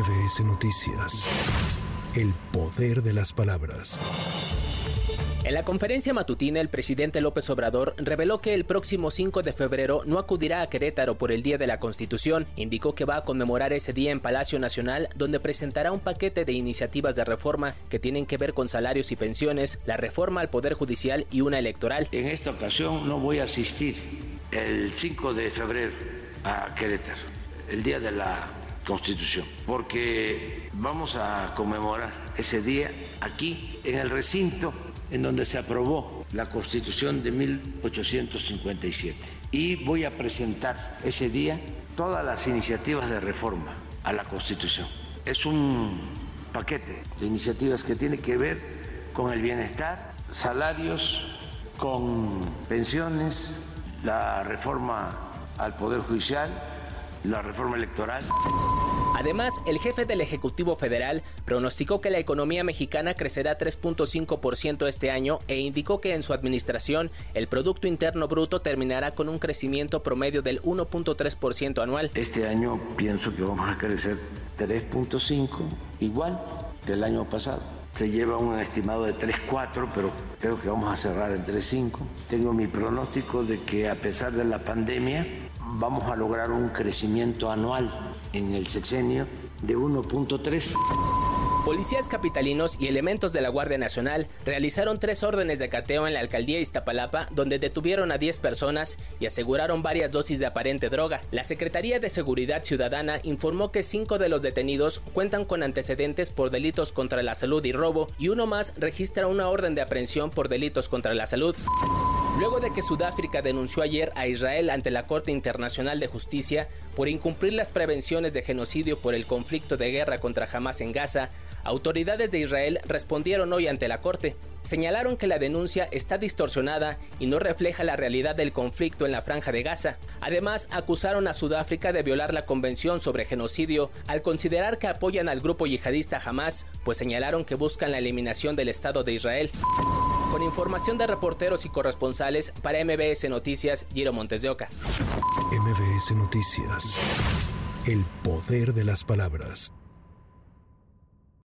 MBS Noticias. El poder de las palabras. En la conferencia matutina, el presidente López Obrador reveló que el próximo 5 de febrero no acudirá a Querétaro por el Día de la Constitución. Indicó que va a conmemorar ese día en Palacio Nacional, donde presentará un paquete de iniciativas de reforma que tienen que ver con salarios y pensiones, la reforma al Poder Judicial y una electoral. En esta ocasión no voy a asistir el 5 de febrero a Querétaro, el Día de la Constitución, porque vamos a conmemorar ese día aquí en el recinto en donde se aprobó la Constitución de 1857. Y voy a presentar ese día todas las iniciativas de reforma a la Constitución. Es un paquete de iniciativas que tiene que ver con el bienestar, salarios, con pensiones, la reforma al Poder Judicial, la reforma electoral. Además, el jefe del Ejecutivo Federal pronosticó que la economía mexicana crecerá 3.5% este año e indicó que en su administración el Producto Interno Bruto terminará con un crecimiento promedio del 1.3% anual. Este año pienso que vamos a crecer 3.5, igual del año pasado. Se lleva un estimado de 3.4, pero creo que vamos a cerrar en 3.5. Tengo mi pronóstico de que a pesar de la pandemia, vamos a lograr un crecimiento anual en el sexenio de 1.3. Policías capitalinos y elementos de la Guardia Nacional realizaron tres órdenes de cateo en la alcaldía Iztapalapa, donde detuvieron a 10 personas y aseguraron varias dosis de aparente droga. La Secretaría de Seguridad Ciudadana informó que cinco de los detenidos cuentan con antecedentes por delitos contra la salud y robo, y uno más registra una orden de aprehensión por delitos contra la salud. Luego de que Sudáfrica denunció ayer a Israel ante la Corte Internacional de Justicia por incumplir las prevenciones de genocidio por el conflicto de guerra contra Hamas en Gaza, autoridades de Israel respondieron hoy ante la Corte. Señalaron que la denuncia está distorsionada y no refleja la realidad del conflicto en la franja de Gaza. Además, acusaron a Sudáfrica de violar la Convención sobre Genocidio al considerar que apoyan al grupo yihadista Hamas, pues señalaron que buscan la eliminación del Estado de Israel. Con información de reporteros y corresponsales para MBS Noticias, Giro Montes de Oca. MBS Noticias. El poder de las palabras.